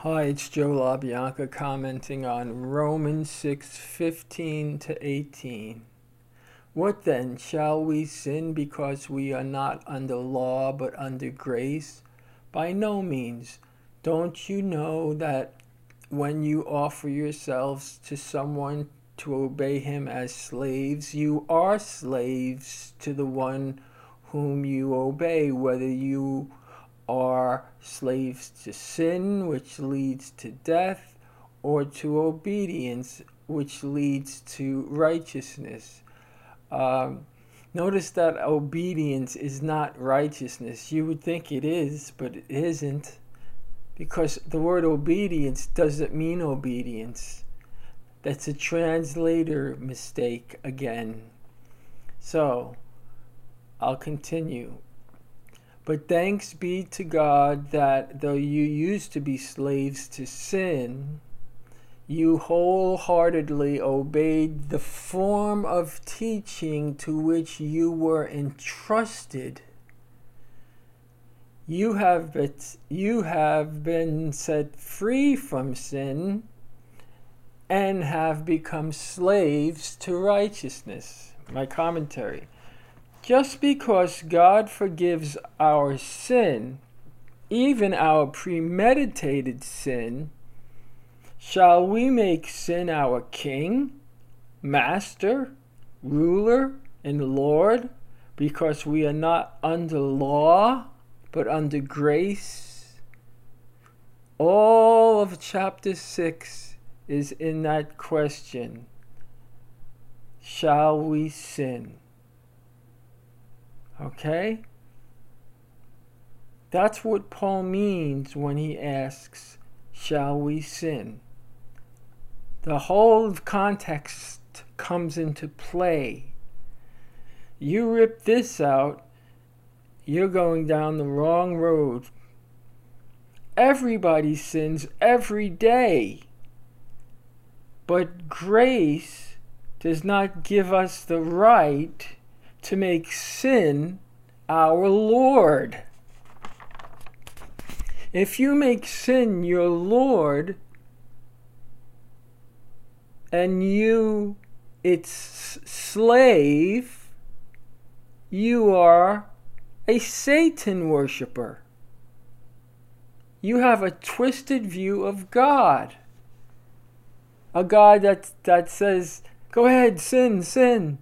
Hi, it's Joe LaBianca commenting on Romans 6 15 to 18. What then? Shall we sin because we are not under law but under grace? By no means. Don't you know that when you offer yourselves to someone to obey him as slaves, you are slaves to the one whom you obey, whether you are slaves to sin, which leads to death, or to obedience, which leads to righteousness. Um, notice that obedience is not righteousness. You would think it is, but it isn't, because the word obedience doesn't mean obedience. That's a translator mistake again. So, I'll continue. But thanks be to God that though you used to be slaves to sin, you wholeheartedly obeyed the form of teaching to which you were entrusted. You have been, you have been set free from sin and have become slaves to righteousness. My commentary. Just because God forgives our sin, even our premeditated sin, shall we make sin our king, master, ruler, and Lord because we are not under law but under grace? All of chapter 6 is in that question Shall we sin? Okay? That's what Paul means when he asks, Shall we sin? The whole context comes into play. You rip this out, you're going down the wrong road. Everybody sins every day. But grace does not give us the right to make sin our Lord. If you make sin your Lord and you its slave, you are a Satan worshiper. You have a twisted view of God. A God that, that says, go ahead, sin, sin.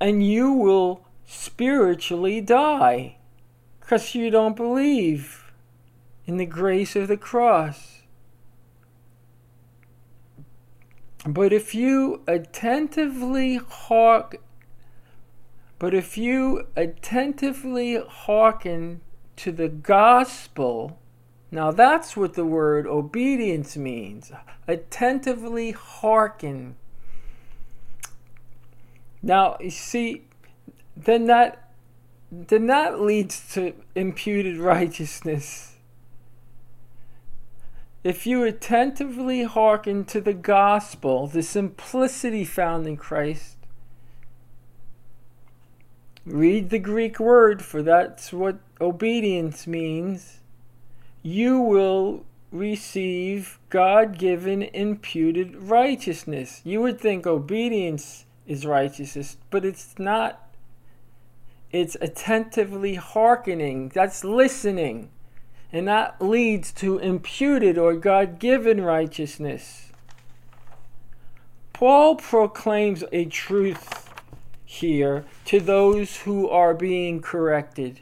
And you will spiritually die because you don't believe in the grace of the cross. But if you attentively hark but if you attentively hearken to the gospel, now that's what the word obedience means. Attentively hearken now, you see, then that then that leads to imputed righteousness. If you attentively hearken to the gospel, the simplicity found in Christ, read the Greek word, for that's what obedience means, you will receive God given imputed righteousness. You would think obedience is righteousness, but it's not. It's attentively hearkening. That's listening. And that leads to imputed or God given righteousness. Paul proclaims a truth here to those who are being corrected.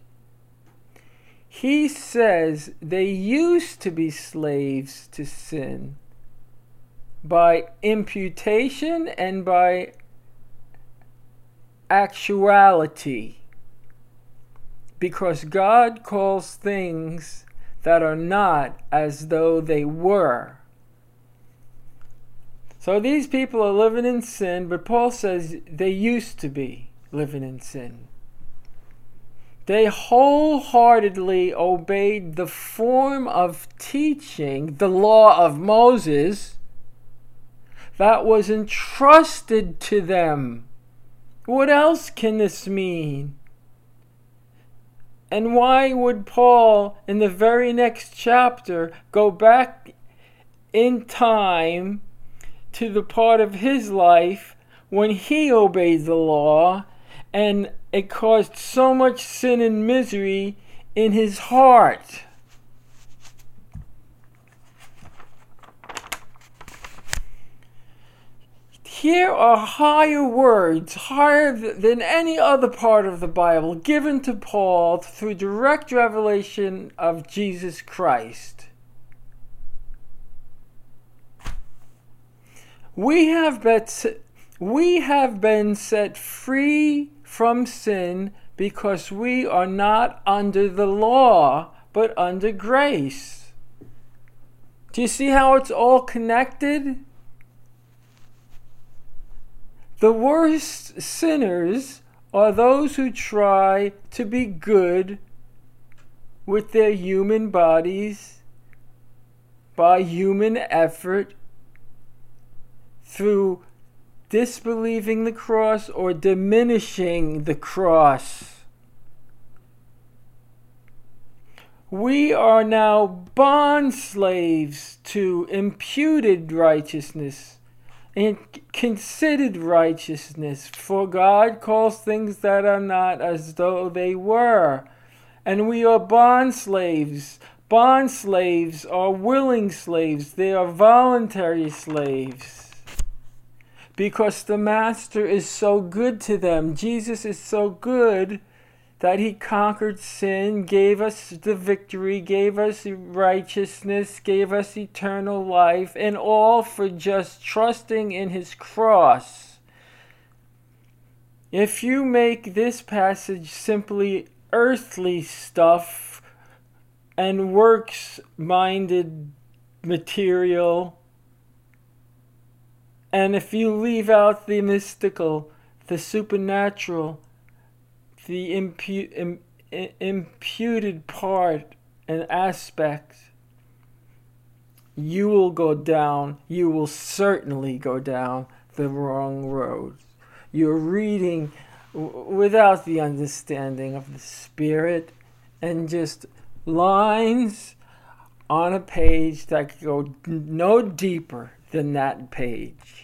He says they used to be slaves to sin by imputation and by actuality. Because God calls things that are not as though they were. So these people are living in sin, but Paul says they used to be living in sin. They wholeheartedly obeyed the form of teaching, the law of Moses, that was entrusted to them what else can this mean? And why would Paul, in the very next chapter, go back in time to the part of his life when he obeyed the law and it caused so much sin and misery in his heart? Here are higher words, higher than any other part of the Bible, given to Paul through direct revelation of Jesus Christ. We have been, we have been set free from sin because we are not under the law, but under grace. Do you see how it's all connected? The worst sinners are those who try to be good with their human bodies by human effort through disbelieving the cross or diminishing the cross. We are now bond slaves to imputed righteousness and considered righteousness, for God calls things that are not as though they were. And we are bond slaves. Bond slaves are willing slaves, they are voluntary slaves. Because the Master is so good to them. Jesus is so good that he conquered sin, gave us the victory, gave us righteousness, gave us eternal life, and all for just trusting in his cross. If you make this passage simply earthly stuff and works minded material, and if you leave out the mystical, the supernatural, the impu- Im- imputed part and aspect, you will go down, you will certainly go down the wrong road. You're reading without the understanding of the Spirit and just lines on a page that go no deeper than that page.